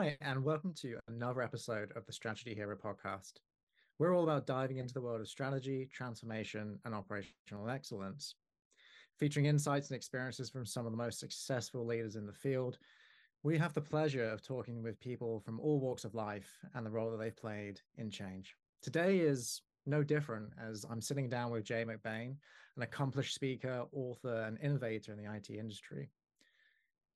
Hi, and welcome to another episode of the Strategy Hero podcast. We're all about diving into the world of strategy, transformation, and operational excellence, featuring insights and experiences from some of the most successful leaders in the field. We have the pleasure of talking with people from all walks of life and the role that they've played in change. Today is no different as I'm sitting down with Jay McBain, an accomplished speaker, author, and innovator in the IT industry.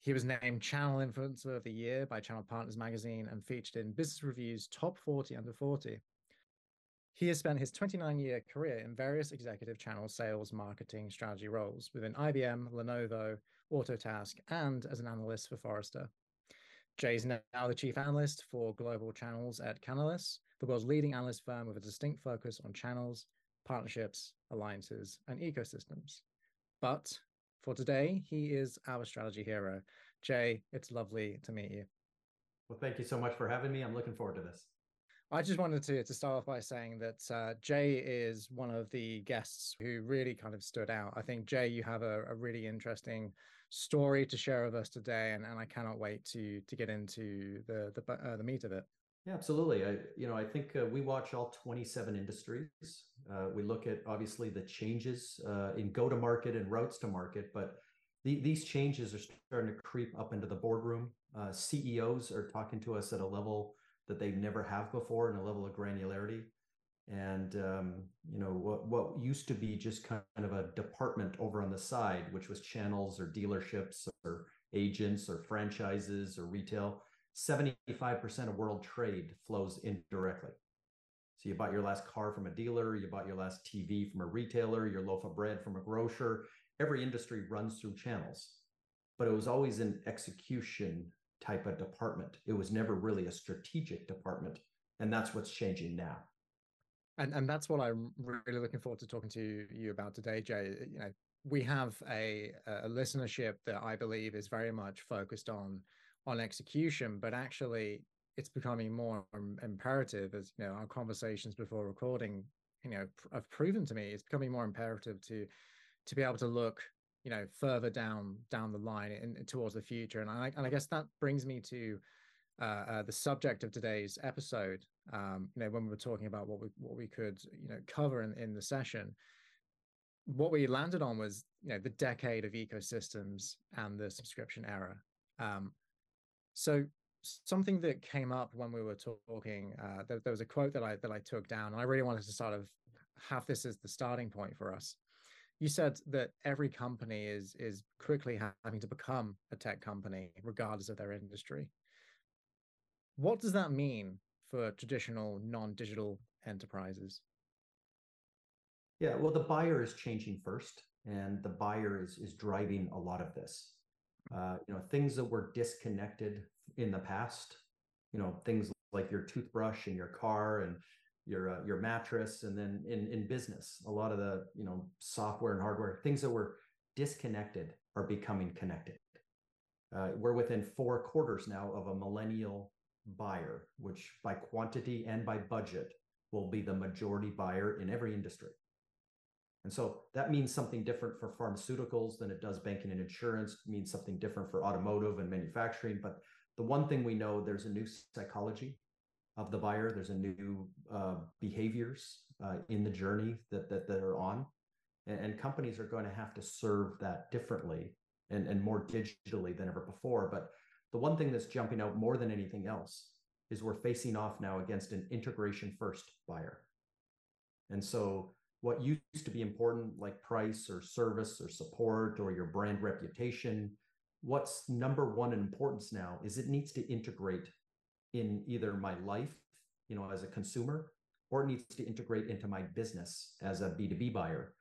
He was named Channel Influencer of the Year by Channel Partners Magazine and featured in Business Review's Top 40 Under 40. He has spent his 29 year career in various executive channel sales, marketing, strategy roles within IBM, Lenovo, Autotask, and as an analyst for Forrester. Jay is now the chief analyst for global channels at Canalys, the world's leading analyst firm with a distinct focus on channels, partnerships, alliances, and ecosystems. But for today, he is our strategy hero. Jay, it's lovely to meet you. Well, thank you so much for having me. I'm looking forward to this. I just wanted to, to start off by saying that uh, Jay is one of the guests who really kind of stood out. I think, Jay, you have a, a really interesting story to share with us today, and, and I cannot wait to to get into the the, uh, the meat of it. Yeah, absolutely. I, you know, I think uh, we watch all 27 industries. Uh, we look at obviously the changes uh, in go to market and routes to market, but the, these changes are starting to creep up into the boardroom. Uh, CEOs are talking to us at a level that they never have before, and a level of granularity. And um, you know what what used to be just kind of a department over on the side, which was channels or dealerships or agents or franchises or retail 75% of world trade flows indirectly. So you bought your last car from a dealer, you bought your last TV from a retailer, your loaf of bread from a grocer. Every industry runs through channels, but it was always an execution type of department. It was never really a strategic department. And that's what's changing now. And and that's what I'm really looking forward to talking to you about today, Jay. You know, we have a, a listenership that I believe is very much focused on on execution, but actually it's becoming more imperative as you know our conversations before recording you know have proven to me it's becoming more imperative to to be able to look you know further down down the line and towards the future. And i and i guess that brings me to uh, uh, the subject of today's episode um you know when we were talking about what we what we could you know cover in, in the session. What we landed on was you know the decade of ecosystems and the subscription era. Um so something that came up when we were talking, uh, there, there, was a quote that I that I took down, and I really wanted to sort of have this as the starting point for us. You said that every company is is quickly having to become a tech company, regardless of their industry. What does that mean for traditional non-digital enterprises? Yeah, well, the buyer is changing first, and the buyer is is driving a lot of this uh, you know things that were disconnected in the past you know things like your toothbrush and your car and your uh, your mattress and then in in business a lot of the you know software and hardware things that were disconnected are becoming connected. Uh, we're within four quarters now of a millennial buyer which by quantity and by budget will be the majority buyer in every industry and so that means something different for pharmaceuticals than it does banking and insurance, it means something different for automotive and manufacturing. But the one thing we know there's a new psychology of the buyer, there's a new uh, behaviors uh, in the journey that, that, that are on. And, and companies are going to have to serve that differently and, and more digitally than ever before. But the one thing that's jumping out more than anything else is we're facing off now against an integration first buyer. And so what used to be important, like price or service or support or your brand reputation, what's number one in importance now is it needs to integrate in either my life, you know, as a consumer, or it needs to integrate into my business as a B2B buyer.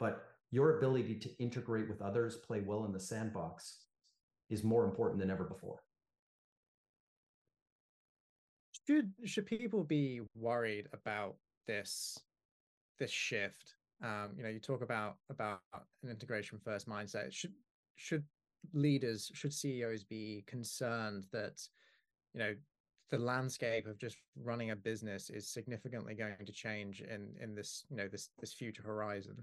But your ability to integrate with others, play well in the sandbox is more important than ever before. Should should people be worried about this this shift um, you know you talk about about an integration first mindset should should leaders should ceos be concerned that you know the landscape of just running a business is significantly going to change in in this you know this this future horizon?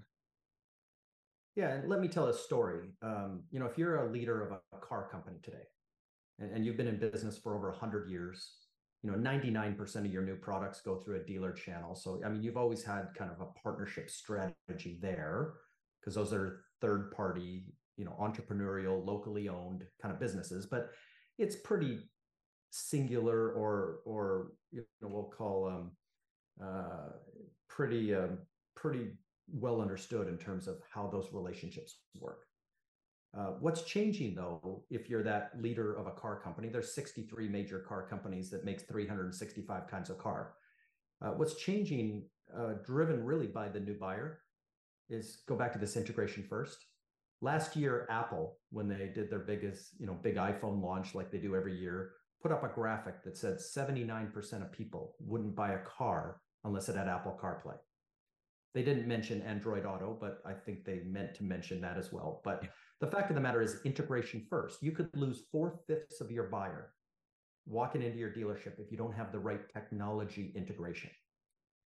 Yeah and let me tell a story. Um, you know if you're a leader of a car company today and, and you've been in business for over 100 years, you know 99% of your new products go through a dealer channel. So I mean, you've always had kind of a partnership strategy there because those are third party, you know, entrepreneurial, locally owned kind of businesses. But it's pretty singular or or you know we'll call um uh pretty um pretty well understood in terms of how those relationships work uh, what's changing though, if you're that leader of a car company, there's 63 major car companies that makes 365 kinds of car. Uh, what's changing, uh, driven really by the new buyer, is go back to this integration first. Last year, Apple, when they did their biggest, you know, big iPhone launch like they do every year, put up a graphic that said 79% of people wouldn't buy a car unless it had Apple CarPlay. They didn't mention Android Auto, but I think they meant to mention that as well. But the fact of the matter is integration first. You could lose four fifths of your buyer walking into your dealership if you don't have the right technology integration.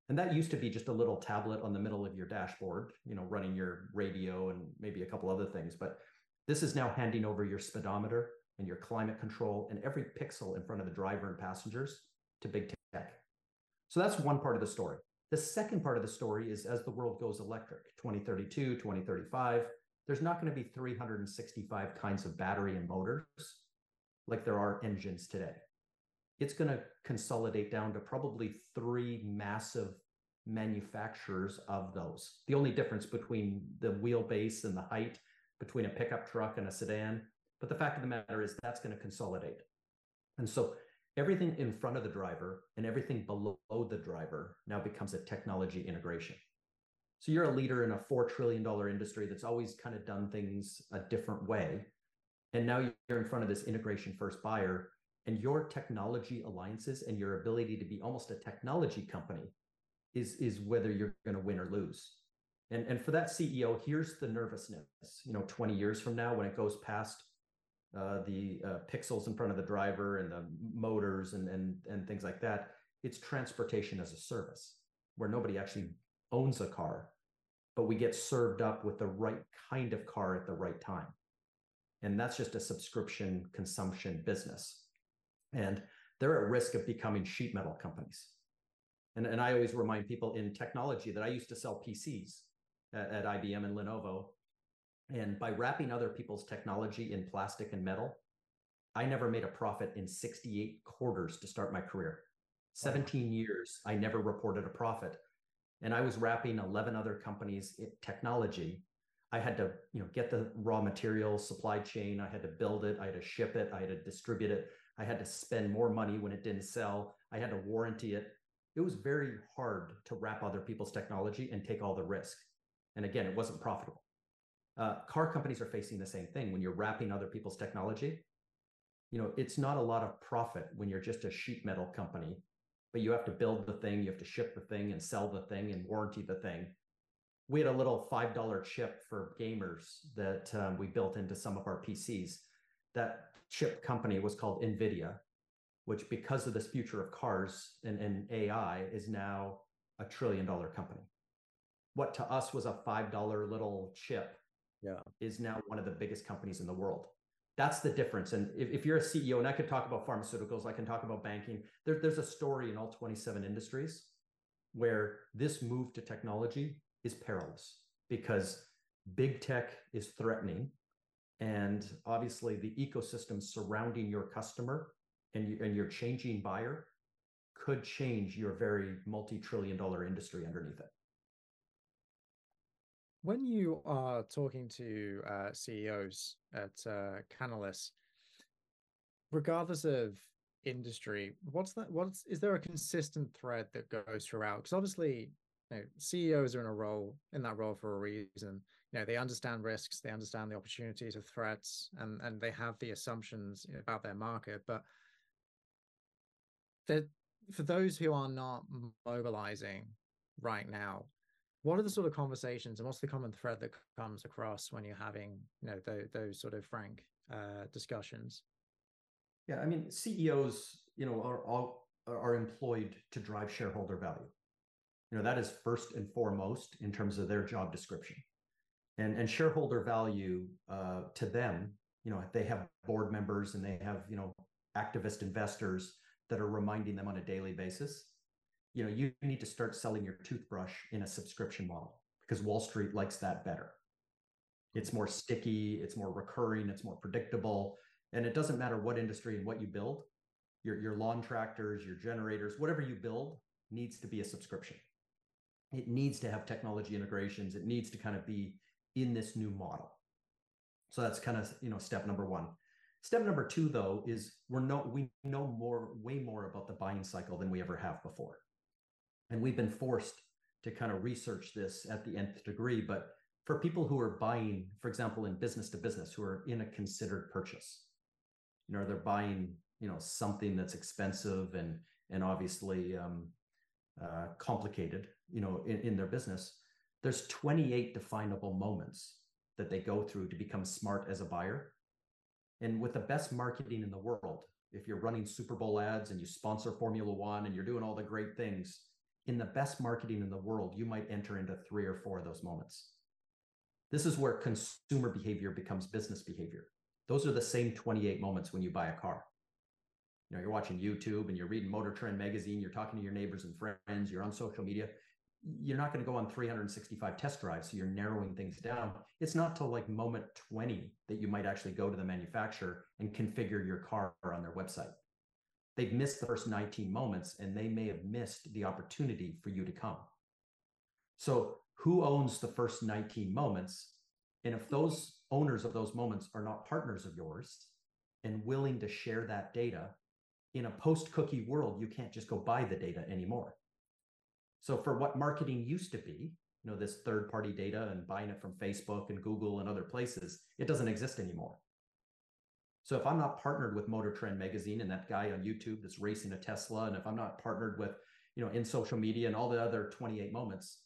And that used to be just a little tablet on the middle of your dashboard, you know, running your radio and maybe a couple other things. But this is now handing over your speedometer and your climate control and every pixel in front of the driver and passengers to big tech. So that's one part of the story. The second part of the story is as the world goes electric, 2032, 2035, there's not going to be 365 kinds of battery and motors like there are engines today. It's going to consolidate down to probably three massive manufacturers of those. The only difference between the wheelbase and the height between a pickup truck and a sedan. But the fact of the matter is that's going to consolidate. And so everything in front of the driver and everything below the driver now becomes a technology integration. So you're a leader in a $4 trillion industry that's always kind of done things a different way. And now you're in front of this integration first buyer, and your technology alliances and your ability to be almost a technology company is, is whether you're going to win or lose. And, and for that CEO, here's the nervousness. You know, 20 years from now, when it goes past uh, the uh, pixels in front of the driver and the motors and, and, and things like that, it's transportation as a service where nobody actually owns a car, but we get served up with the right kind of car at the right time. And that's just a subscription consumption business. And they're at risk of becoming sheet metal companies. And, and I always remind people in technology that I used to sell PCs at, at IBM and Lenovo. And by wrapping other people's technology in plastic and metal, I never made a profit in 68 quarters to start my career. 17 years, I never reported a profit and I was wrapping 11 other companies technology. I had to, you know, get the raw material supply chain. I had to build it. I had to ship it. I had to distribute it. I had to spend more money when it didn't sell. I had to warranty it. It was very hard to wrap other people's technology and take all the risk. And again, it wasn't profitable. Uh, car companies are facing the same thing when you're wrapping other people's technology. You know, it's not a lot of profit when you're just a sheet metal company but you have to build the thing, you have to ship the thing and sell the thing and warranty the thing. We had a little $5 chip for gamers that um, we built into some of our PCs. That chip company was called NVIDIA, which, because of this future of cars and, and AI, is now a trillion dollar company. What to us was a $5 little chip yeah. is now one of the biggest companies in the world that's the difference. And if, if, you're a CEO, and I could talk about pharmaceuticals, I can talk about banking. There, there's a story in all 27 industries where this move to technology is perilous because big tech is threatening. And obviously, the ecosystem surrounding your customer and, you, and your changing buyer could change your very multi trillion dollar industry underneath it. When you are talking to uh, CEOs at uh, regardless of industry, what's that? What's is there a consistent thread that goes throughout? Because obviously, you know, CEOs are in a role in that role for a reason. You know, they understand risks, they understand the opportunities of threats, and and they have the assumptions about their market. But that for those who are not mobilizing right now, what are the sort of conversations and what's the common thread that comes across when you're having you know those, those sort of frank uh, discussions? Yeah i mean ceos you know are all are employed to drive shareholder value. You know that is first and foremost in terms of their job description. And and shareholder value uh, to them you know they have board members and they have you know activist investors that are reminding them on a daily basis you know you need to start selling your toothbrush in a subscription model because wall street likes that better. It's more sticky it's more recurring it's more predictable and it doesn't matter what industry and what you build your, your lawn tractors your generators whatever you build needs to be a subscription. It needs to have technology integrations it needs to kind of be in this new model. So that's kind of you know step number one. Step number two, though, is we're no we know more way more about the buying cycle than we ever have before, and we've been forced to kind of research this at the nth degree. But for people who are buying, for example, in business to business, who are in a considered purchase, you know, they're buying you know something that's expensive and and obviously um, uh, complicated, you know, in, in their business. There's 28 definable moments that they go through to become smart as a buyer. And with the best marketing in the world, if you're running Super Bowl ads and you sponsor Formula One and you're doing all the great things, in the best marketing in the world, you might enter into three or four of those moments. This is where consumer behavior becomes business behavior. Those are the same 28 moments when you buy a car. You know, you're watching YouTube and you're reading Motor Trend magazine, you're talking to your neighbors and friends, you're on social media you're not going to go on 365 test drives so you're narrowing things down it's not till like moment 20 that you might actually go to the manufacturer and configure your car on their website they've missed the first 19 moments and they may have missed the opportunity for you to come. So who owns the first 19 moments? And if those owners of those moments are not partners of yours and willing to share that data in a post cookie world you can't just go buy the data anymore. So for what marketing used to be, you know, this third party data and buying it from Facebook and Google and other places, it doesn't exist anymore. So if I'm not partnered with Motor Trend magazine and that guy on YouTube that's racing a Tesla, and if I'm not partnered with, you know, in social media and all the other 28 moments,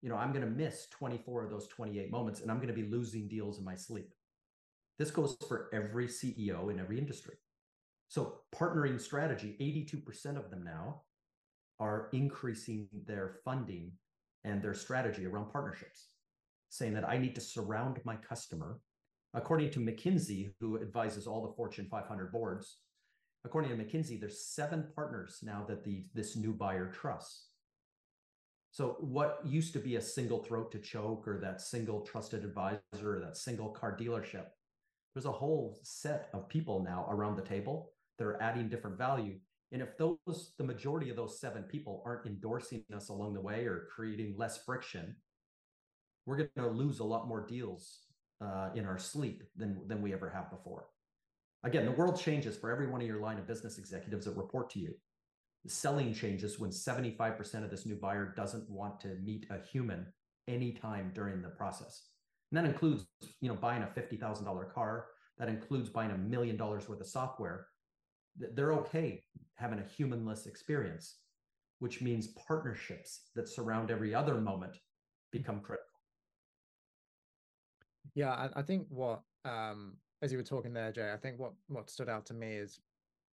you know, I'm going to miss 24 of those 28 moments and I'm going to be losing deals in my sleep. This goes for every CEO in every industry. So partnering strategy, 82% of them now are increasing their funding and their strategy around partnerships, saying that I need to surround my customer. According to McKinsey, who advises all the Fortune 500 boards, according to McKinsey, there's seven partners now that the this new buyer trusts. So what used to be a single throat to choke or that single trusted advisor or that single car dealership, there's a whole set of people now around the table that are adding different value and if those, the majority of those seven people aren't endorsing us along the way or creating less friction, we're going to lose a lot more deals uh, in our sleep than, than we ever have before. Again, the world changes for every one of your line of business executives that report to you. Selling changes when 75% of this new buyer doesn't want to meet a human anytime during the process. And that includes, you know, buying a $50,000 car. That includes buying a million dollars worth of software they're okay having a humanless experience, which means partnerships that surround every other moment become critical. Yeah, I, I think what um, as you were talking there, Jay, I think what what stood out to me is,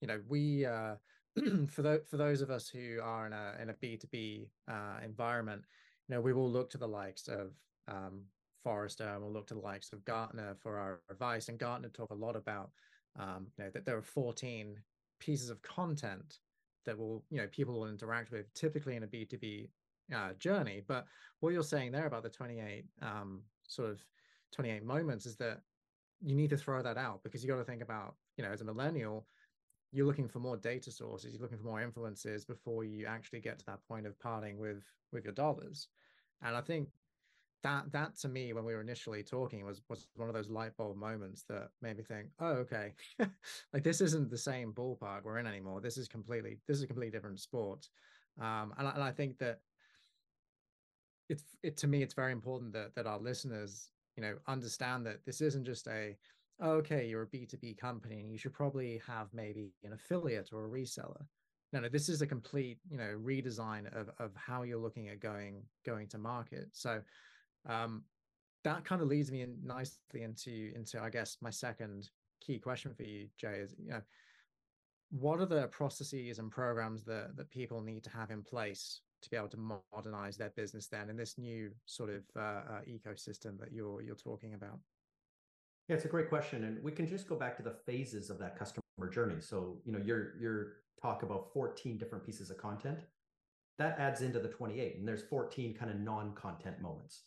you know, we uh, for those for those of us who are in a in a B two B uh, environment, you know, we will look to the likes of um, Forrester and we'll look to the likes of Gartner for our advice. And Gartner talk a lot about um, you know that there are 14 pieces of content that will you know people will interact with typically in a b2b uh, journey but what you're saying there about the 28 um, sort of 28 moments is that you need to throw that out because you got to think about you know as a millennial you're looking for more data sources you're looking for more influences before you actually get to that point of parting with with your dollars. And i think that that to me when we were initially talking was was one of those light bulb moments that made me think oh okay. Like this isn't the same ballpark we're in anymore. This is completely this is a completely different sport. Um and, and i think that it's it to me it's very important that that our listeners you know understand that this isn't just a oh, okay you're a b2b company and you should probably have maybe an affiliate or a reseller. No no this is a complete you know redesign of of how you're looking at going going to market. So um, that kind of leads me in nicely into into I guess my second key question for you, Jay, is you know what are the processes and programs that that people need to have in place to be able to modernize their business then in this new sort of uh, uh, ecosystem that you're you're talking about? Yeah, it's a great question, and we can just go back to the phases of that customer journey. So, you know, your your talk about 14 different pieces of content, that adds into the 28, and there's 14 kind of non-content moments.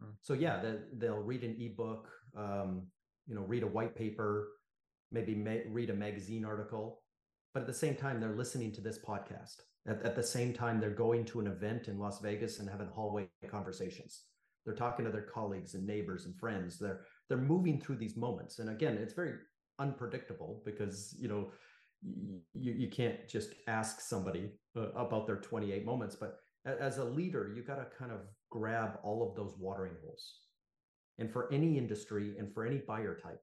Hmm. So yeah, the, they'll read an ebook, um, you know, read a white paper, maybe ma- read a magazine article, but at the same time, they're listening to this podcast. At, at the same time, they're going to an event in Las Vegas and having hallway conversations. They're talking to their colleagues and neighbors and friends. They're they're moving through these moments. And again, it's very unpredictable because you know you, you can't just ask somebody uh, about their 28 moments but as a leader you got to kind of grab all of those watering holes and for any industry and for any buyer type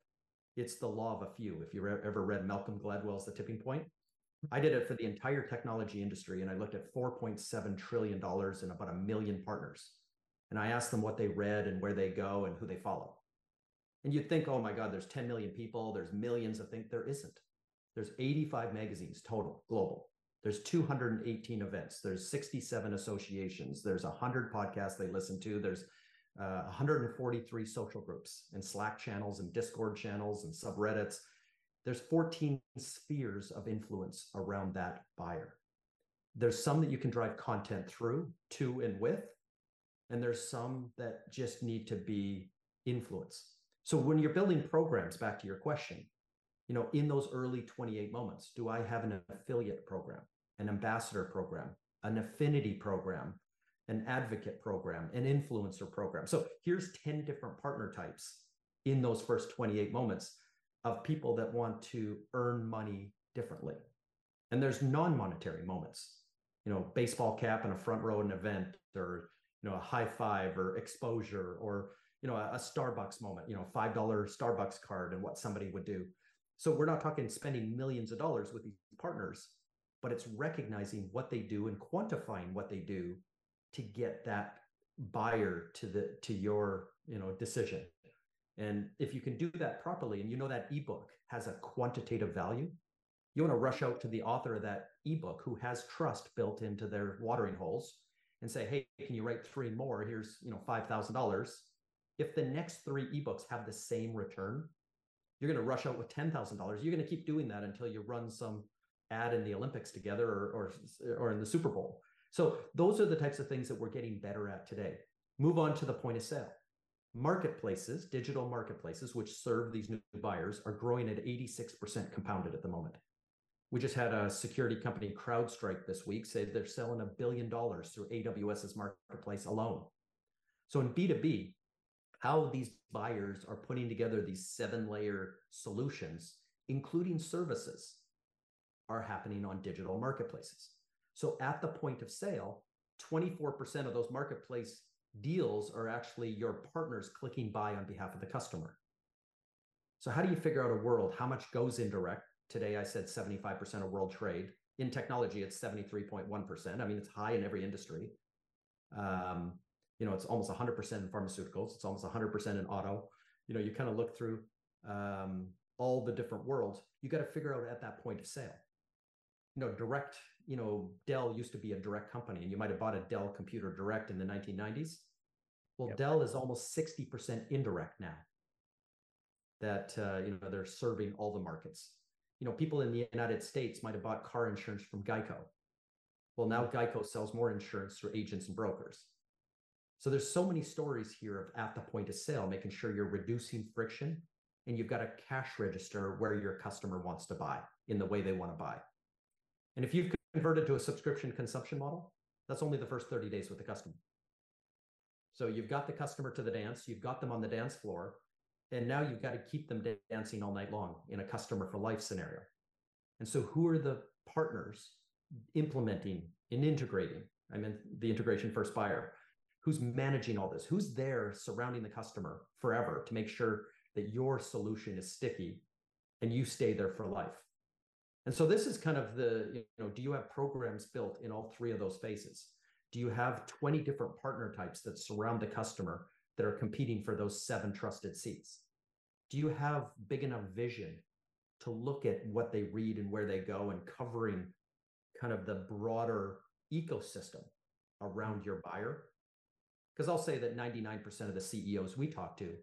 it's the law of a few if you ever read malcolm gladwell's the tipping point i did it for the entire technology industry and i looked at 4.7 trillion dollars and about a million partners and i asked them what they read and where they go and who they follow and you'd think, oh my God, there's 10 million people, there's millions of things. There isn't. There's 85 magazines total, global. There's 218 events. There's 67 associations. There's 100 podcasts they listen to. There's uh, 143 social groups and Slack channels and Discord channels and subreddits. There's 14 spheres of influence around that buyer. There's some that you can drive content through, to, and with. And there's some that just need to be influence so when you're building programs, back to your question, you know, in those early 28 moments, do I have an affiliate program, an ambassador program, an affinity program, an advocate program, an influencer program? So here's 10 different partner types in those first 28 moments of people that want to earn money differently. And there's non-monetary moments, you know, baseball cap and a front row an event or, you know, a high five or exposure or you know, a, a Starbucks moment, you know, $5 Starbucks card and what somebody would do. So we're not talking spending millions of dollars with these partners, but it's recognizing what they do and quantifying what they do to get that buyer to the to your you know decision and if you can do that properly and you know that ebook has a quantitative value you want to rush out to the author of that ebook who has trust built into their watering holes and say hey can you write three more here's you know $5000 if the next three ebooks have the same return, you're going to rush out with $10,000. You're going to keep doing that until you run some ad in the Olympics together or, or, or in the Super Bowl. So those are the types of things that we're getting better at today. Move on to the point of sale. Marketplaces, digital marketplaces, which serve these new buyers, are growing at 86% compounded at the moment. We just had a security company, CrowdStrike, this week say they're selling a billion dollars through AWS's marketplace alone. So in B2B, how these buyers are putting together these seven layer solutions, including services, are happening on digital marketplaces. So at the point of sale, 24% of those marketplace deals are actually your partners clicking buy on behalf of the customer. So, how do you figure out a world? How much goes indirect? Today, I said 75% of world trade. In technology, it's 73.1%. I mean, it's high in every industry. Um, you know, it's almost 100% in pharmaceuticals. It's almost 100% in auto. You know, you kind of look through um, all the different worlds. You got to figure out at that point of sale. You know, direct. You know, Dell used to be a direct company, and you might have bought a Dell computer direct in the 1990s. Well, yep. Dell is almost 60% indirect now. That uh, you know they're serving all the markets. You know, people in the United States might have bought car insurance from Geico. Well, now Geico sells more insurance through agents and brokers. So there's so many stories here of at the point of sale, making sure you're reducing friction and you've got a cash register where your customer wants to buy in the way they want to buy. And if you've converted to a subscription consumption model, that's only the first 30 days with the customer. So you've got the customer to the dance, you've got them on the dance floor, and now you've got to keep them dancing all night long in a customer for life scenario. And so who are the partners implementing and integrating? I mean, the integration first buyer who's managing all this who's there surrounding the customer forever to make sure that your solution is sticky and you stay there for life and so this is kind of the you know do you have programs built in all three of those phases do you have 20 different partner types that surround the customer that are competing for those seven trusted seats do you have big enough vision to look at what they read and where they go and covering kind of the broader ecosystem around your buyer because I'll say that 99% of the CEOs we talk to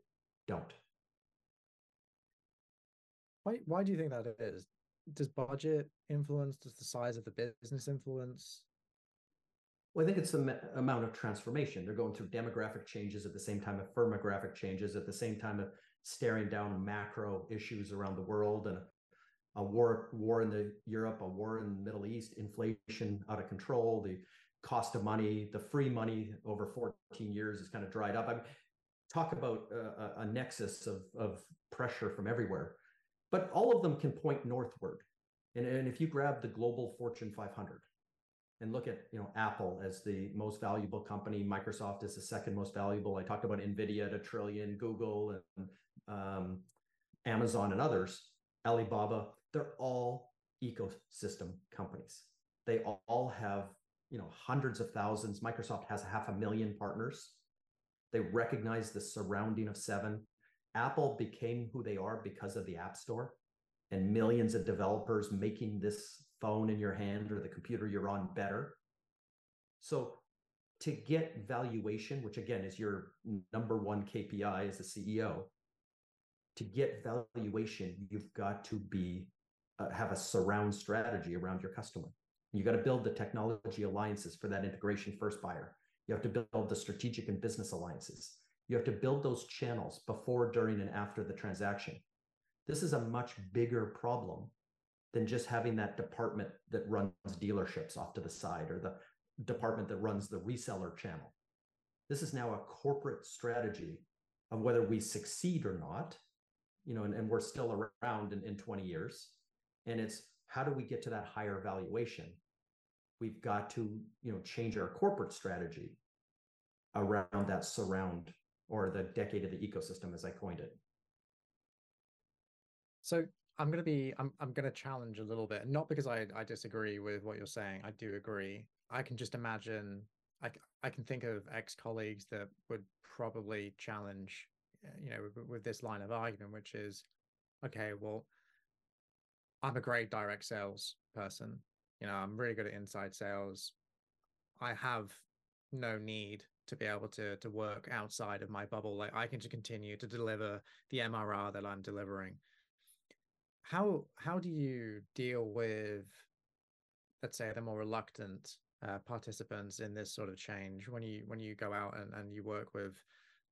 don't. Why why do you think that is? Does budget influence? Does the size of the business influence? Well, I think it's the amount of transformation. They're going through demographic changes at the same time of firmographic changes, at the same time of staring down macro issues around the world and a war war in the Europe, a war in the Middle East, inflation out of control, the cost of money, the free money over 14 years is kind of dried up. I mean, talk about a, a nexus of, of pressure from everywhere, but all of them can point northward. And, and if you grab the global Fortune 500 and look at you know Apple as the most valuable company, Microsoft is the second most valuable. I talked about Nvidia at a trillion, Google and um, Amazon and others, Alibaba. They're all ecosystem companies. They all have you know hundreds of thousands microsoft has half a million partners they recognize the surrounding of seven apple became who they are because of the app store and millions of developers making this phone in your hand or the computer you're on better so to get valuation which again is your number one kpi as a ceo to get valuation you've got to be uh, have a surround strategy around your customer you got to build the technology alliances for that integration first buyer. You have to build the strategic and business alliances. You have to build those channels before, during, and after the transaction. This is a much bigger problem than just having that department that runs dealerships off to the side or the department that runs the reseller channel. This is now a corporate strategy of whether we succeed or not, you know, and, and we're still around in, in 20 years. And it's how do we get to that higher valuation? We've got to, you know, change our corporate strategy around that surround or the decade of the ecosystem, as I coined it. So I'm going to be, I'm, I'm going to challenge a little bit, not because I, I disagree with what you're saying. I do agree. I can just imagine, I, I can think of ex-colleagues that would probably challenge, eh, you know, with, with this line of argument, which is, okay, well, I'm a great direct sales person. You know, I'm really good at inside sales. I have no need to be able to to work outside of my bubble. Like I can just continue to deliver the MRR that I'm delivering. How how do you deal with, let's say, the more reluctant uh, participants in this sort of change when you when you go out and, and you work with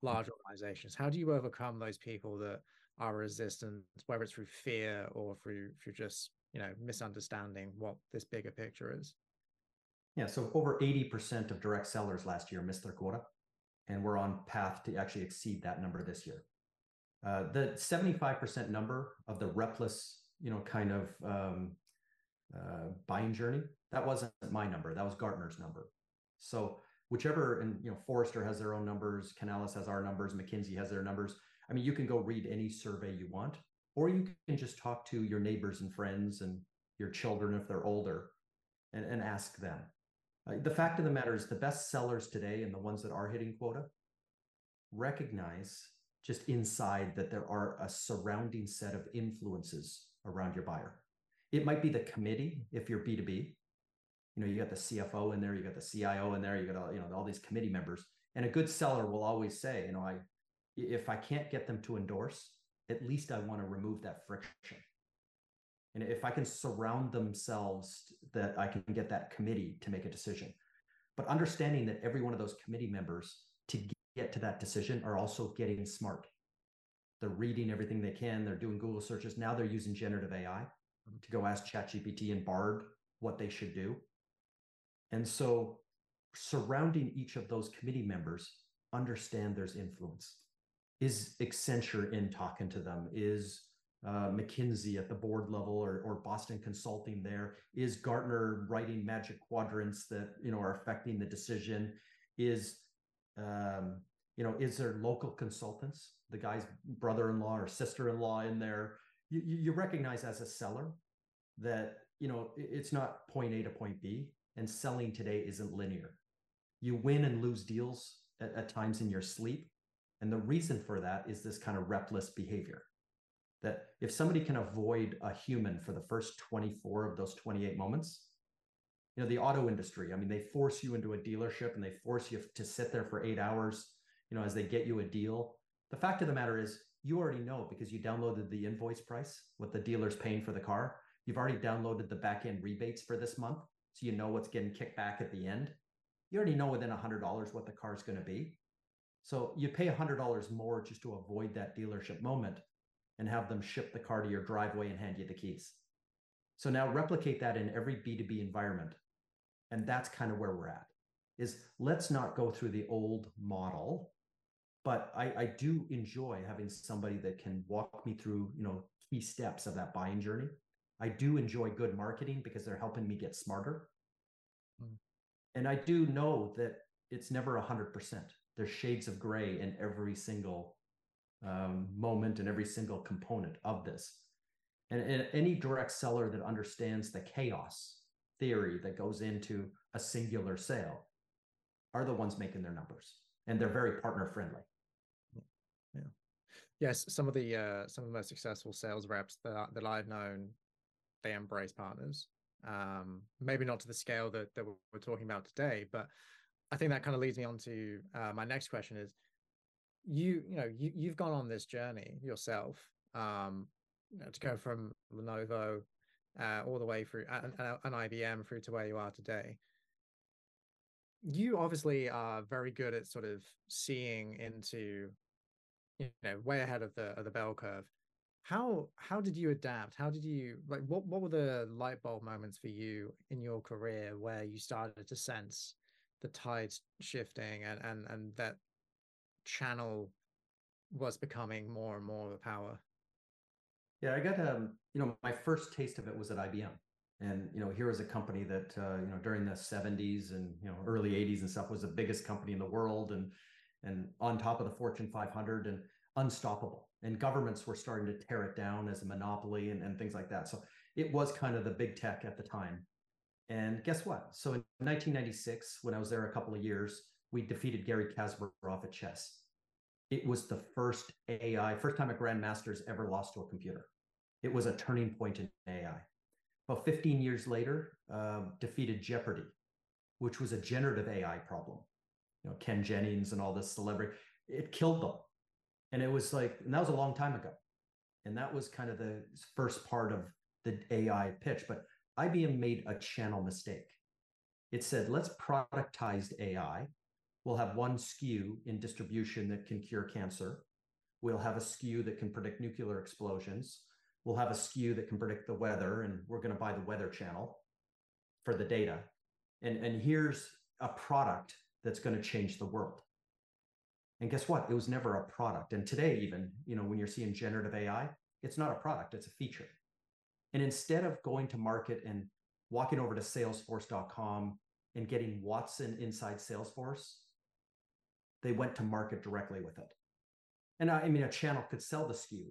large organizations? How do you overcome those people that are resistant, whether it's through fear or through through just you know misunderstanding what this bigger picture is. Yeah, so over 80% of direct sellers last year missed their quota, and we're on path to actually exceed that number this year. Uh, the 75% number of the repless, you know, kind of um, uh, buying journey, that wasn't my number. That was Gartner's number. So whichever, and you know, Forrester has their own numbers, Canalys has our numbers, McKinsey has their numbers. I mean, you can go read any survey you want, or you can just talk to your neighbors and friends and your children if they're older and, and ask them. Uh, the fact of the matter is, the best sellers today and the ones that are hitting quota recognize just inside that there are a surrounding set of influences around your buyer. It might be the committee if you're B2B. You know, you got the CFO in there, you got the CIO in there, you got all, you know all these committee members. And a good seller will always say, you know, I if I can't get them to endorse, at least I want to remove that friction. And if I can surround themselves that I can get that committee to make a decision. But understanding that every one of those committee members to get to that decision are also getting smart. They're reading everything they can, they're doing Google searches. Now they're using generative AI to go ask ChatGPT and Bard what they should do. And so surrounding each of those committee members, understand there's influence is Accenture in talking to them? Is uh, McKinsey at the board level or, or Boston Consulting there? Is Gartner writing magic quadrants that you know are affecting the decision? Is um, you know is there local consultants, the guy's brother-in-law or sister-in-law in there? You, you recognize as a seller that you know it's not point A to point B, and selling today isn't linear. You win and lose deals at, at times in your sleep and the reason for that is this kind of repless behavior. That if somebody can avoid a human for the first 24 of those 28 moments, know, the auto industry, I mean, they force you into a dealership and they force you to sit there for eight hours, you know, as they get you a deal. The fact of the matter is, you already know because you downloaded the invoice price, what the dealer's paying for the car. You've already downloaded the back end rebates for this month. So you know what's getting kicked back at the end. You already know within $100 what the car is going to be. So you pay $100 more just to avoid that dealership moment and have them ship the car to your driveway and hand you the keys. So now replicate that in every B2B environment. And that's kind of where we're at is let's not go through the old model but I, I do enjoy having somebody that can walk me through you know key steps of that buying journey. I do enjoy good marketing because they're helping me get smarter. Mm. and i do know that it's never 100% there's shades of gray in every single um, moment and every single component of this. And, and any direct seller that understands the chaos theory that goes into a singular sale are the ones making their numbers and they're very partner friendly yeah. Yes some of the uh some of the most successful sales reps that, that i've known they embrace partners. Um maybe not to the scale that, that we're talking about today but i think that kind of leads me on to uh, my next question is you you know you, you've gone on this journey yourself um you know, to go from lenovo uh, all the way through an, ibm through to where you are today. You obviously are very good at sort of seeing into you know way ahead of the of the bell curve. How how did you adapt? How did you like what what were the light bulb moments for you in your career where you started to sense the tides shifting and and and that channel was becoming more and more of a power yeah i got um you know my first taste of it was at ibm and you know here was a company that uh, you know during the 70s and you know early 80s and stuff was the biggest company in the world and and on top of the fortune 500 and unstoppable. And governments were starting to tear it down as a monopoly and, and things like that. So it was kind of the big tech at the time. And guess what? So in 1996 when i was there a couple of years we defeated Gary kasparov at chess it was the first ai first time a grandmasters ever lost to a computer it was a turning point in ai about 15 years later, uh, defeated Jeopardy, which was a generative AI problem. You know, Ken Jennings and all this celebrity, it killed them. And it was like, and that was a long time ago. And that was kind of the first part of the AI pitch. But IBM made a channel mistake. It said, let's productize AI. We'll have one SKU in distribution that can cure cancer. We'll have a SKU that can predict nuclear explosions. We'll have a SKU that can predict the weather and we're going to buy the weather channel for the data. And and here's a product that's going to change the world. And guess what? It was never a product. And today even you know when you're seeing generative ai it's not a product it's a feature. And instead of going to market and walking over to salesforce.com and getting watson inside salesforce they went to market directly with it and I, I mean a channel could sell the sku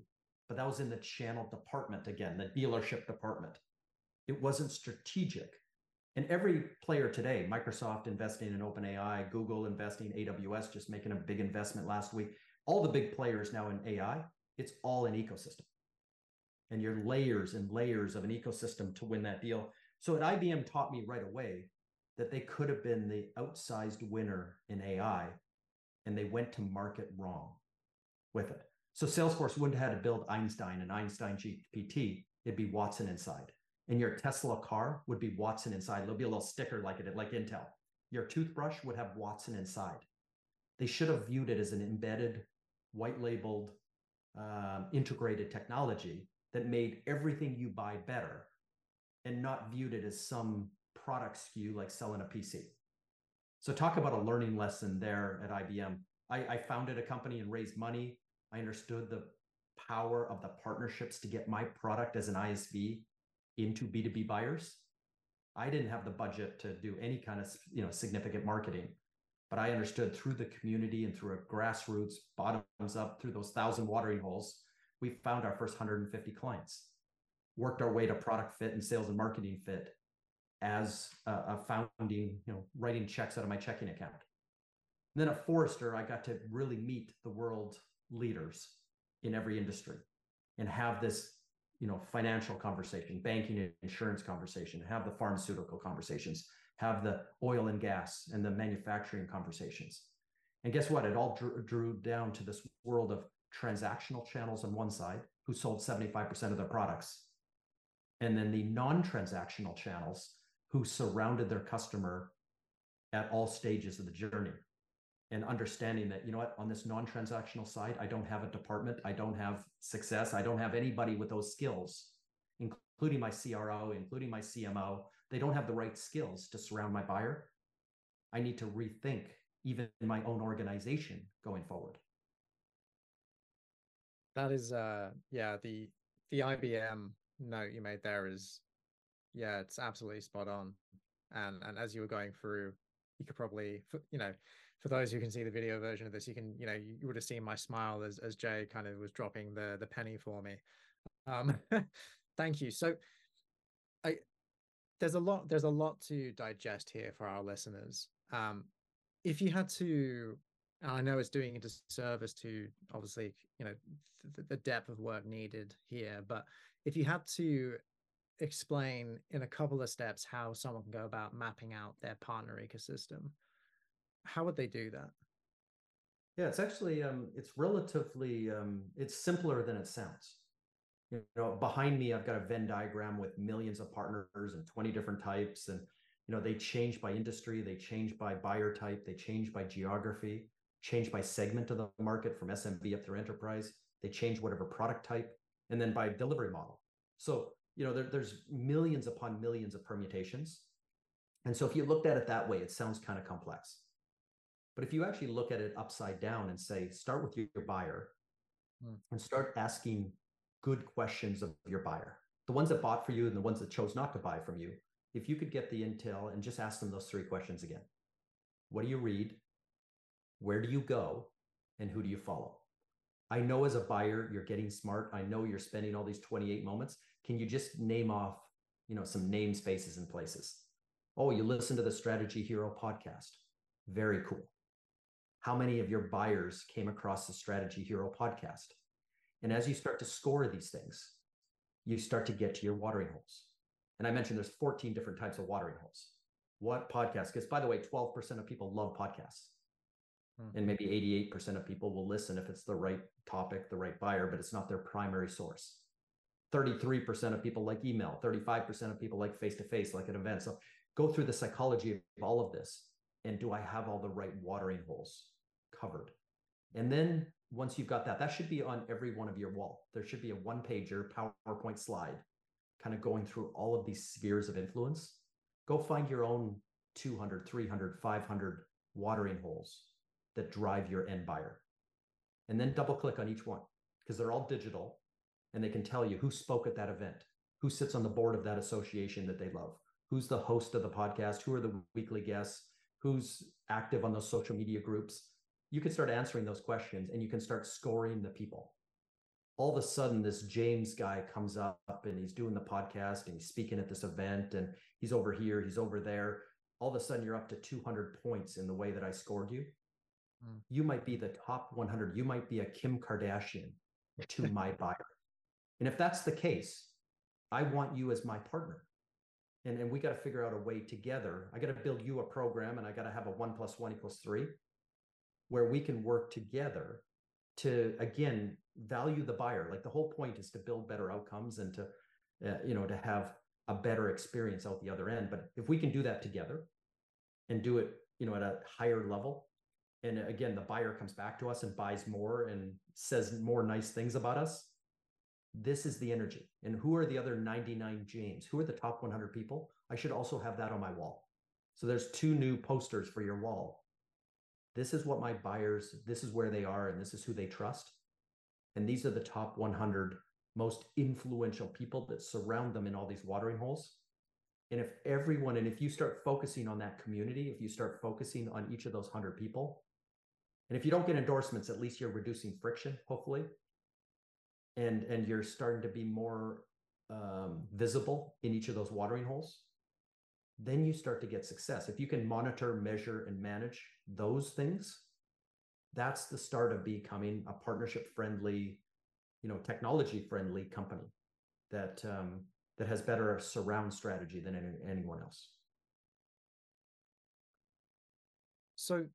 but that was in the channel department again, the dealership department. It wasn't strategic. And every player today, Microsoft investing in OpenAI, Google investing, AWS just making a big investment last week, all the big players now in AI, it's all an ecosystem. And you're layers and layers of an ecosystem to win that deal. So at IBM taught me right away that they could have been the outsized winner in AI and they went to market wrong with it. So Salesforce wouldn't have had to build Einstein and Einstein GPT. It'd be Watson inside. And your Tesla car would be Watson inside. There'll be a little sticker like it like Intel. Your toothbrush would have Watson inside. They should have viewed it as an embedded, white labeled, um, integrated technology that made everything you buy better and not viewed it as some product SKU like selling a PC. So, talk about a learning lesson there at IBM. I, I founded a company and raised money I understood the power of the partnerships to get my product as an ISV into B2B buyers. I didn't have the budget to do any kind of you know significant marketing, but I understood through the community and through a grassroots bottoms up through those thousand watering holes, we found our first 150 clients, worked our way to product fit and sales and marketing fit as a, a founding, you know, writing checks out of my checking account. And then at Forrester, I got to really meet the world leaders in every industry and have this you know financial conversation banking and insurance conversation have the pharmaceutical conversations have the oil and gas and the manufacturing conversations And guess what? It all drew, drew down to this world of transactional channels on one side who sold 75% of their products. And then the non transactional channels who surrounded their customer at all stages of the journey and understanding that you know what on this non-transactional side i don't have a department i don't have success i don't have anybody with those skills including my cro including my cmo they don't have the right skills to surround my buyer. I need to rethink even my own organization going forward. That is uh yeah the the ibm note you made there is yeah it's absolutely spot on and and as you were going through you could probably you know for those who can see the video version of this, you can, you know, you would have seen my smile as as Jay kind of was dropping the the penny for me. Um, thank you. So, I there's a lot there's a lot to digest here for our listeners. Um, if you had to, and I know it's doing a disservice to obviously, you know, the, the depth of work needed here, but if you had to explain in a couple of steps how someone can go about mapping out their partner ecosystem how would they do that? Yeah, it's actually um, it's relatively um, it's simpler than it sounds. You know, behind me, I've got a Venn diagram with millions of partners and 20 different types, and you know they change by industry, they change by buyer type, they change by geography, change by segment of the market from SMB up through enterprise. They change whatever product type, and then by delivery model. So you know there, there's millions upon millions of permutations, and so if you looked at it that way, it sounds kind of complex. But if you actually look at it upside down and say, start with your buyer mm. and start asking good questions of your buyer, the ones that bought for you and the ones that chose not to buy from you, if you could get the intel and just ask them those three questions again What do you read? Where do you go? And who do you follow? I know as a buyer, you're getting smart. I know you're spending all these 28 moments. Can you just name off, you know, some name spaces and places? Oh, you listen to the Strategy Hero podcast. Very cool how many of your buyers came across the Strategy Hero podcast. And as you start to score these things, you start to get to your watering holes. And I mentioned there's 14 different types of watering holes. What podcast? Because by the way, 12% of people love podcasts. Hmm. And maybe 88% of people will listen if it's the right topic, the right buyer, but it's not their primary source. 33% of people like email, 35% of people like face to face, like an event. So go through the psychology of all of this and do I have all the right watering holes covered? And then once you've got that, that should be on every one of your wall. There should be a one pager PowerPoint slide kind of going through all of these spheres of influence. Go find your own 200, 300, 500 watering holes that drive your end buyer. And then double click on each one because they're all digital and they can tell you who spoke at that event, who sits on the board of that association that they love, who's the host of the podcast, who are the weekly guests, who's active on those social media groups, you can start answering those questions and you can start scoring the people. All of a sudden, this James guy comes up and he's doing the podcast and he's speaking at this event and he's over here, he's over there. All of a sudden, you're up to 200 points in the way that I scored you. Mm. You might be the top 100. You might be a Kim Kardashian to my buyer. And if that's the case, I want you as my partner and, and we got to figure out a way together. I got to build you a program and I got to have a one plus one equals three where we can work together to, again, value the buyer. Like the whole point is to build better outcomes and to, uh, you know, to have a better experience out the other end. But if we can do that together and do it, you know, at a higher level, and again, the buyer comes back to us and buys more and says more nice things about us, this is the energy. And who are the other 99 James? Who are the top 100 people? I should also have that on my wall. So there's two new posters for your wall. This is what my buyers, this is where they are, and this is who they trust. And these are the top 100 most influential people that surround them in all these watering holes. And if everyone, and if you start focusing on that community, if you start focusing on each of those 100 people, and if you don't get endorsements, at least you're reducing friction, hopefully, and and you're starting to be more um, visible in each of those watering holes then you start to get success. If you can monitor measure and manage those things that's the start of becoming a partnership friendly you know technology friendly company that um, that has better surround strategy than any, anyone else. So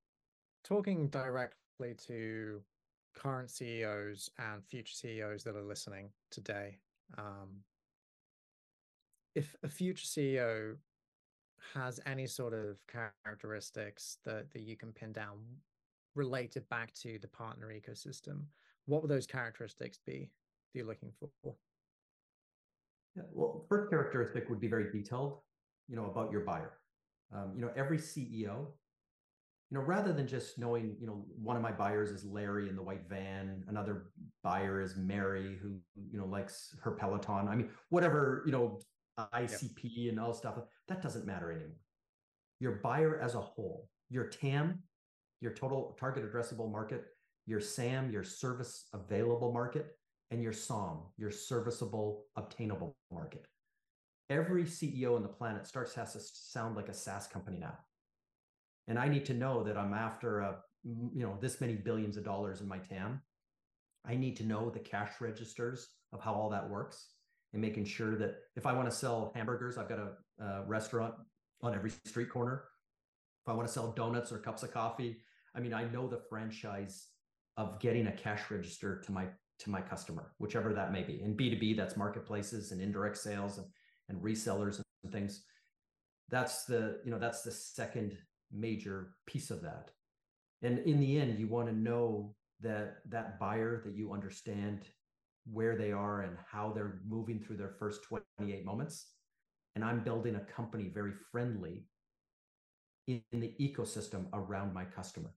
talking directly to current CEOs and future CEOs that are listening today, um, if a future CEO has any sort of characteristics that, that you can pin down related back to the partner ecosystem, what would those characteristics be that you're looking for? Well, first characteristic would be very detailed, you know, about your buyer. Um, you know, every CEO, you know, rather than just knowing, you know, one of my buyers is Larry in the white van, another buyer is Mary who, you know, likes her Peloton. I mean, whatever, you know, ICP yep. and all stuff, that doesn't matter anymore. Your buyer as a whole, your TAM, your total target addressable market, your SAM, your service available market, and your SOM, your serviceable obtainable market. Every CEO on the planet starts has to sound like a SaaS company now. And I need to know that I'm after a, you know, this many billions of dollars in my TAM. I need to know the cash registers of how all that works and making sure that if I want to sell hamburgers, I've got a, a restaurant on every street corner. If I want to sell donuts or cups of coffee, I mean, I know the franchise of getting a cash register to my to my customer, whichever that may be. In B2B, that's marketplaces and indirect sales and, and resellers and things. That's the, you know, that's the second major piece of that. And in the end, you want to know that that buyer that you understand where they are and how they're moving through their first 28 moments. And I'm building a company very friendly in, in the ecosystem around my customer.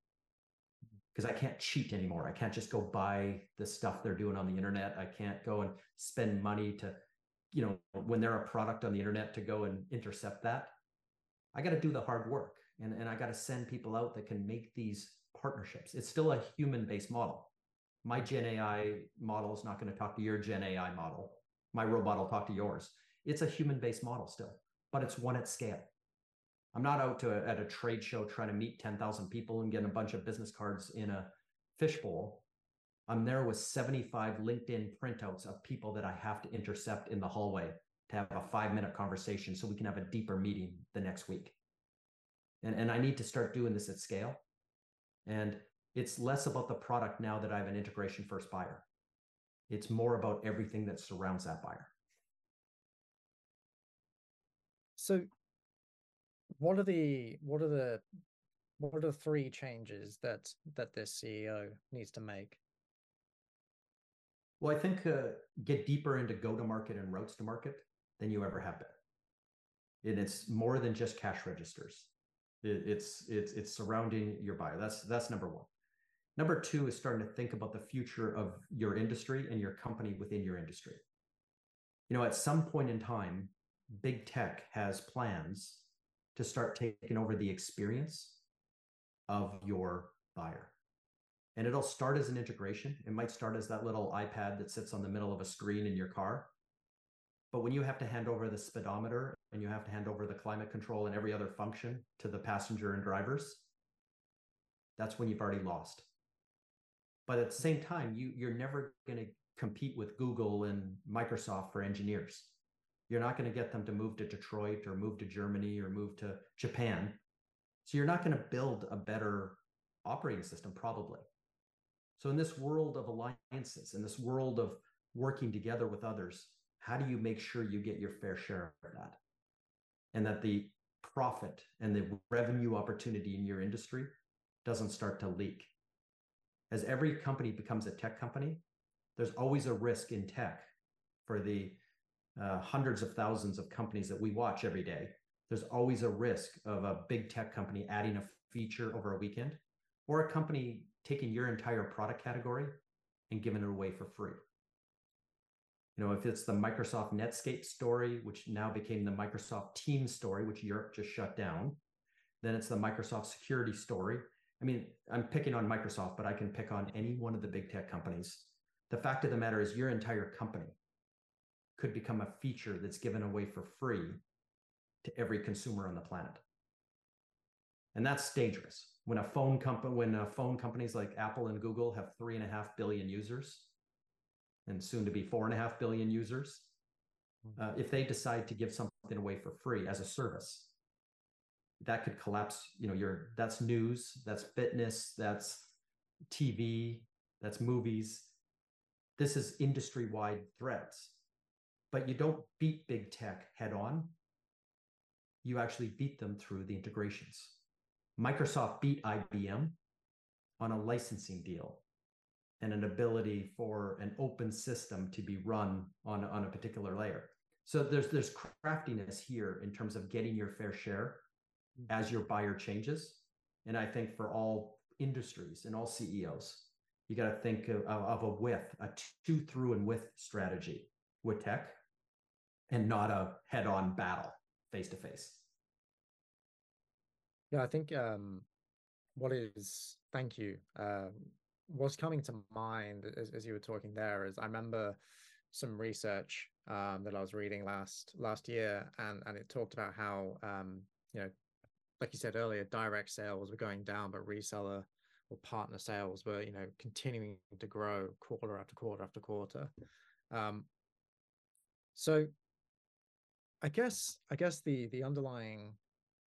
Because I can't cheat anymore. I can't just go buy the stuff they're doing on the internet. I can't go and spend money to, you know, when they're a product on the internet to go and intercept that. I got to do the hard work and, and I got to send people out that can make these partnerships. It's still a human based model my Gen AI model is not going to talk to your Gen AI model. My robot will talk to yours. It's a human based model still, but it's one at scale. I'm not out to a, at a trade show trying to meet 10,000 people and get a bunch of business cards in a fishbowl. I'm there with 75 LinkedIn printouts of people that I have to intercept in the hallway to have a five minute conversation so we can have a deeper meeting the next week. And, and I need to start doing this at scale. And it's less about the product now that I have an integration first buyer. It's more about everything that surrounds that buyer. So what are the what are the what are the three changes that that this CEO needs to make? Well, I think uh, get deeper into go to market and routes to market than you ever have been. And it's more than just cash registers. It, it's it's it's surrounding your buyer. That's that's number one. Number two is starting to think about the future of your industry and your company within your industry. You know, at some point in time, big tech has plans to start taking over the experience of your buyer. And it'll start as an integration. It might start as that little iPad that sits on the middle of a screen in your car. But when you have to hand over the speedometer and you have to hand over the climate control and every other function to the passenger and drivers, that's when you've already lost. But at the same time, you you're never going to compete with Google and Microsoft for engineers. You're not going to get them to move to Detroit or move to Germany or move to Japan. So you're not going to build a better operating system, probably. So in this world of alliances, in this world of working together with others, how do you make sure you get your fair share of that? And that the profit and the revenue opportunity in your industry doesn't start to leak as every company becomes a tech company, there's always a risk in tech for the uh, hundreds of thousands of companies that we watch every day. There's always a risk of a big tech company adding a feature over a weekend or a company taking your entire product category and giving it away for free. You know, if it's the Microsoft Netscape story, which now became the Microsoft Teams story, which Europe just shut down, then it's the Microsoft security story, I mean, I'm picking on Microsoft, but I can pick on any one of the big tech companies. The fact of the matter is, your entire company could become a feature that's given away for free to every consumer on the planet. And that's dangerous. When a phone company, when uh, phone companies like Apple and Google have three and a half billion users, and soon to be four and a half billion users, hmm. uh, if they decide to give something away for free as a service, that could collapse you know your that's news that's fitness that's tv that's movies. This is industry wide threats. But you don't beat big tech head on. You actually beat them through the integrations. Microsoft beat ibm on a licensing deal and an ability for an open system to be run on, on a particular layer so there's there's craftiness here in terms of getting your fair share as your buyer changes. And I think for all industries and all CEOs, you got to think of, of a with, a two through and with strategy with tech and not a head on battle face to face. Yeah, I think um, what is, thank you. Um, what's coming to mind as, as you were talking there is I remember some research um, that I was reading last last year, and and it talked about how um, you know like you said earlier, direct sales were going down, but reseller or partner sales were, you know, continuing to grow quarter after quarter after quarter. Um, so I guess I guess the the underlying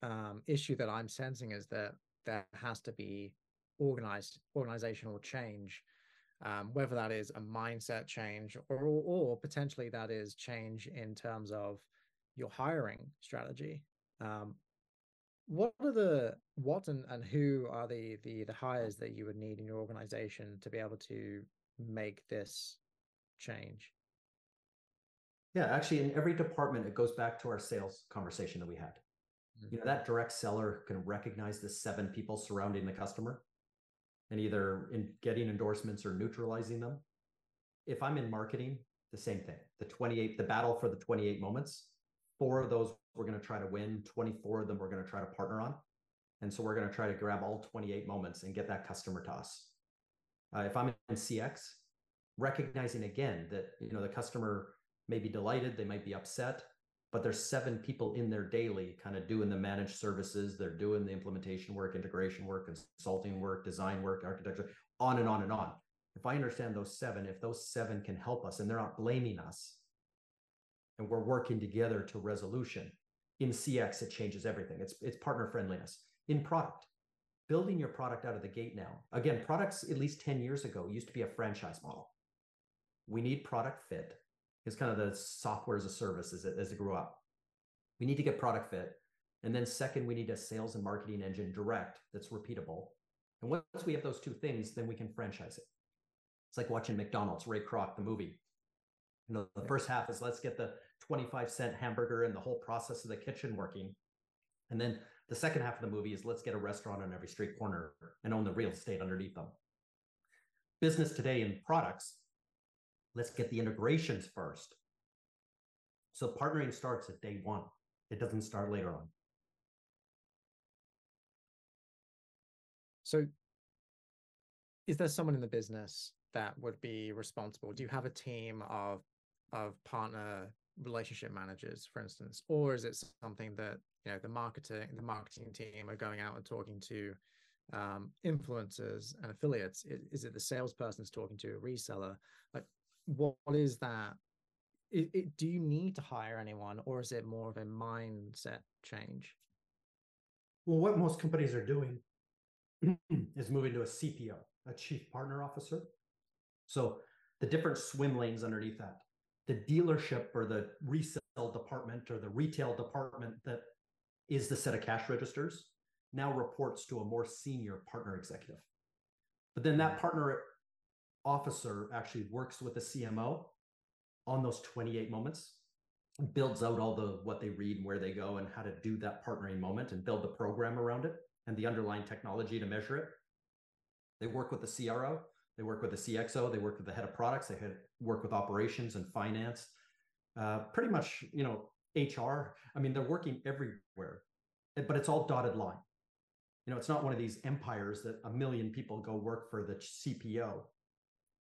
um, issue that I'm sensing is that there has to be organized organizational change, um, whether that is a mindset change or, or potentially that is change in terms of your hiring strategy. Um, what are the what and, and who are the the the hires that you would need in your organization to be able to make this change yeah actually in every department it goes back to our sales conversation that we had mm-hmm. you know that direct seller can recognize the seven people surrounding the customer and either in getting endorsements or neutralizing them. If i'm in marketing the same thing. The 28 the battle for the 28 moments four of those we're going to try to win 24 of them we're going to try to partner on. And so we're going to try to grab all 28 moments and get that customer to us. Uh, if i'm in cx recognizing again that you know the customer may be delighted they might be upset but there's seven people in there daily kind of doing the managed services they're doing the implementation work integration work consulting work design work architecture on and on and on if i understand those seven if those seven can help us and they're not blaming us and we're working together to resolution. In CX, it changes everything. It's it's partner friendliness. In product, building your product out of the gate now. Again, products at least 10 years ago used to be a franchise model. We need product fit. It's kind of the software as a service as it, as it grew up. We need to get product fit. And then second, we need a sales and marketing engine direct that's repeatable. And once we have those two things, then we can franchise it. It's like watching McDonald's, Ray Kroc, the movie. You know, the first half is let's get the 25 cent hamburger and the whole process of the kitchen working. And then the second half of the movie is let's get a restaurant on every street corner and own the real estate underneath them. Business today in products, let's get the integrations first. So partnering starts at day one. It doesn't start later on. So is there someone in the business that would be responsible? Do you have a team of of partner relationship managers, for instance, or is it something that you know the marketing the marketing team are going out and talking to um, influencers and affiliates? Is, is it the salesperson's talking to a reseller? Like, what, is that? It, it, do you need to hire anyone, or is it more of a mindset change? Well, what most companies are doing is moving to a CPO, a chief partner officer. So the different swim lanes underneath that the dealership or the resale department or the retail department that is the set of cash registers now reports to a more senior partner executive. But then that mm. partner officer actually works with the CMO on those 28 moments, builds out all the what they read and where they go and how to do that partnering moment and build the program around it and the underlying technology to measure it. They work with the CRO they work with the CXO. They work with the head of products. They work with operations and finance. Uh, pretty much, you know, HR. I mean, they're working everywhere, but it's all dotted line. You know, it's not one of these empires that a million people go work for the CPO,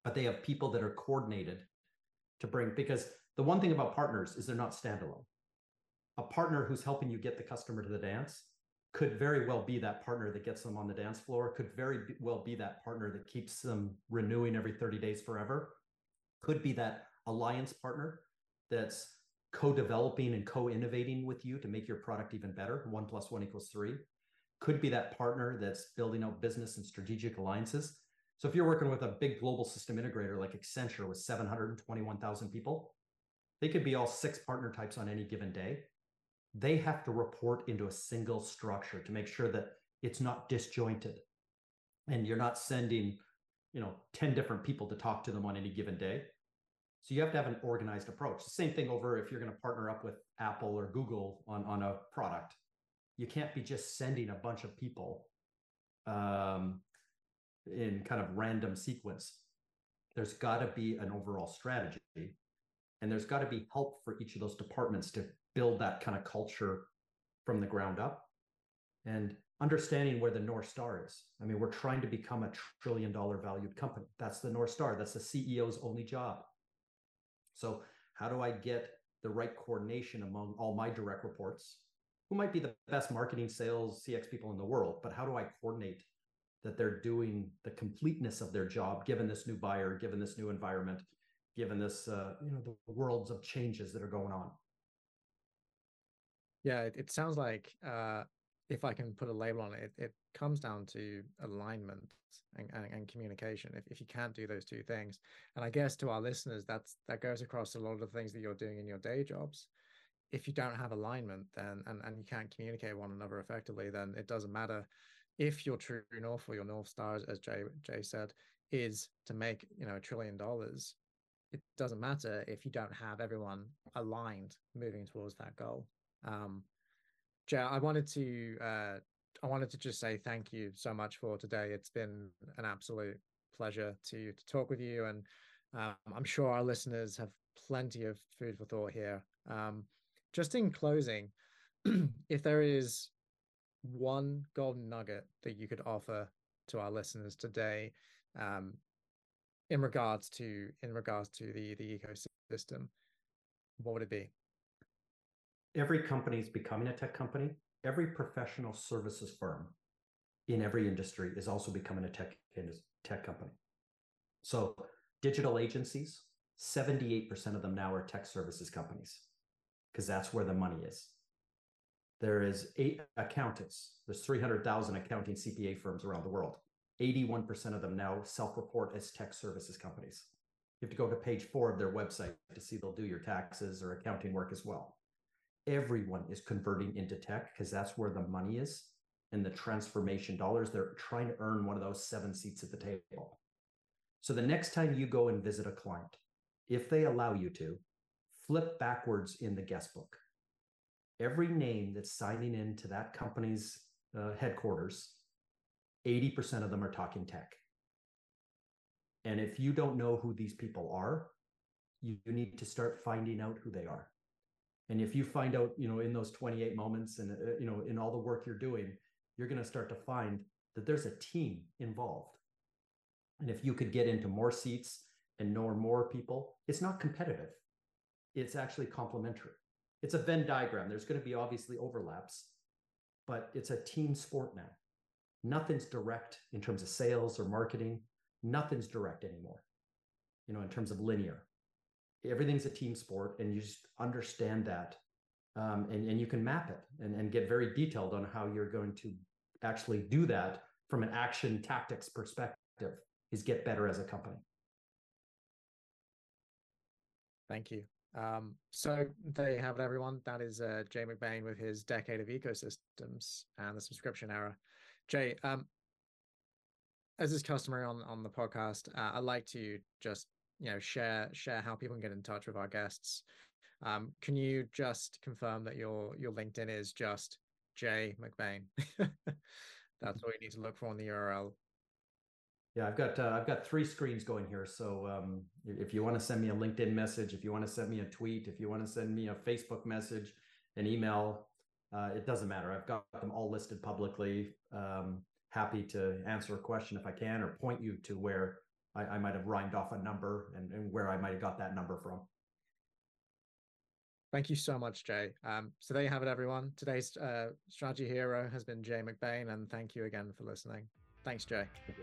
but they have people that are coordinated to bring. Because the one thing about partners is they're not standalone. A partner who's helping you get the customer to the dance could very well be that partner that gets them on the dance floor, could very well be that partner that keeps them renewing every 30 days forever, could be that alliance partner that's co-developing and co-innovating with you to make your product even better. One plus one equals three. Could be that partner that's building out business and strategic alliances. So if you're working with a big global system integrator like Accenture with 721,000 people, they could be all six partner types on any given day. They have to report into a single structure to make sure that it's not disjointed and you're not sending, you know, 10 different people to talk to them on any given day. So you have to have an organized approach. The same thing over if you're going to partner up with Apple or Google on, on a product. You can't be just sending a bunch of people um, in kind of random sequence. There's got to be an overall strategy, and there's got to be help for each of those departments to build that kind of culture from the ground up. And understanding where the North Star is. I mean, we're trying to become a trillion dollar valued company. That's the North Star. That's the CEO's only job. So, how do I get the right coordination among all my direct reports, who might be the best marketing, sales, CX people in the world? But how do I coordinate that they're doing the completeness of their job, given this new buyer, given this new environment, given this, uh, you know, the worlds of changes that are going on? Yeah, it, it sounds like uh, if I can put a label on it, it, it comes down to alignment and, and, and, communication. If, if you can't do those two things, and I guess to our listeners, that's that goes across a lot of the things that you're doing in your day jobs. If you don't have alignment, then and, and you can't communicate one another effectively, then it doesn't matter if your true north or your north star, as Jay Jay said, is to make you know a trillion dollars. It doesn't matter if you don't have everyone aligned moving towards that goal. Um, Jay, I wanted to uh, I wanted to just say thank you so much for today. It's been an absolute pleasure to to talk with you, and um, I'm sure our listeners have plenty of food for thought here. Um, just in closing, if there is one golden nugget that you could offer to our listeners today, um, in regards to in regards to the the ecosystem, what would it be? every company is becoming a tech company. Every professional services firm in every industry is also becoming a tech tech company. So digital agencies, 78% of them now are tech services companies because that's where the money is. There is eight accountants. There's 300,000 accounting CPA firms around the world. 81% of them now self-report as tech services companies. You have to go to page four of their website to see they'll do your taxes or accounting work as well everyone is converting into tech because that's where the money is and the transformation dollars. They're trying to earn one of those seven seats at the table. So the next time you go and visit a client, if they allow you to, flip backwards in the guest book. Every name that's signing into that company's uh, headquarters, 80% of them are talking tech. And if you don't know who these people are, you, you need to start finding out who they are. And if you find out, you know, in those 28 moments and, uh, you know, in all the work you're doing, you're going to start to find that there's a team involved. And if you could get into more seats and know more people, it's not competitive. It's actually complementary. It's a Venn diagram. There's going to be obviously overlaps, but it's a team sport now. Nothing's direct in terms of sales or marketing. Nothing's direct anymore, you know, in terms of linear everything's a team sport and you just understand that um, and, and you can map it and, and get very detailed on how you're going to actually do that from an action tactics perspective is get better as a company thank you um, so there you have it everyone. That is uh, jay mcbain with his decade of ecosystems and the subscription era. Jay um, as is customary on on the podcast uh, i'd like to just you know share share how people can get in touch with our guests. Um, can you just confirm that your your linkedin is just jay mcbain? That's all you need to look for on the url yeah i've got uh, i've got three screens going here so um, if you want to send me a linkedin message if you want to send me a tweet if you want to send me a facebook message an email uh, it doesn't matter i've got them all listed publicly um, happy to answer a question if i can or point you to where I, I might have rhymed off a number and, and where I might have got that number from. Thank you so much, Jay. Um, so there you have it, everyone. Today's uh, strategy hero has been Jay McBain, and thank you again for listening. Thanks, Jay. Thank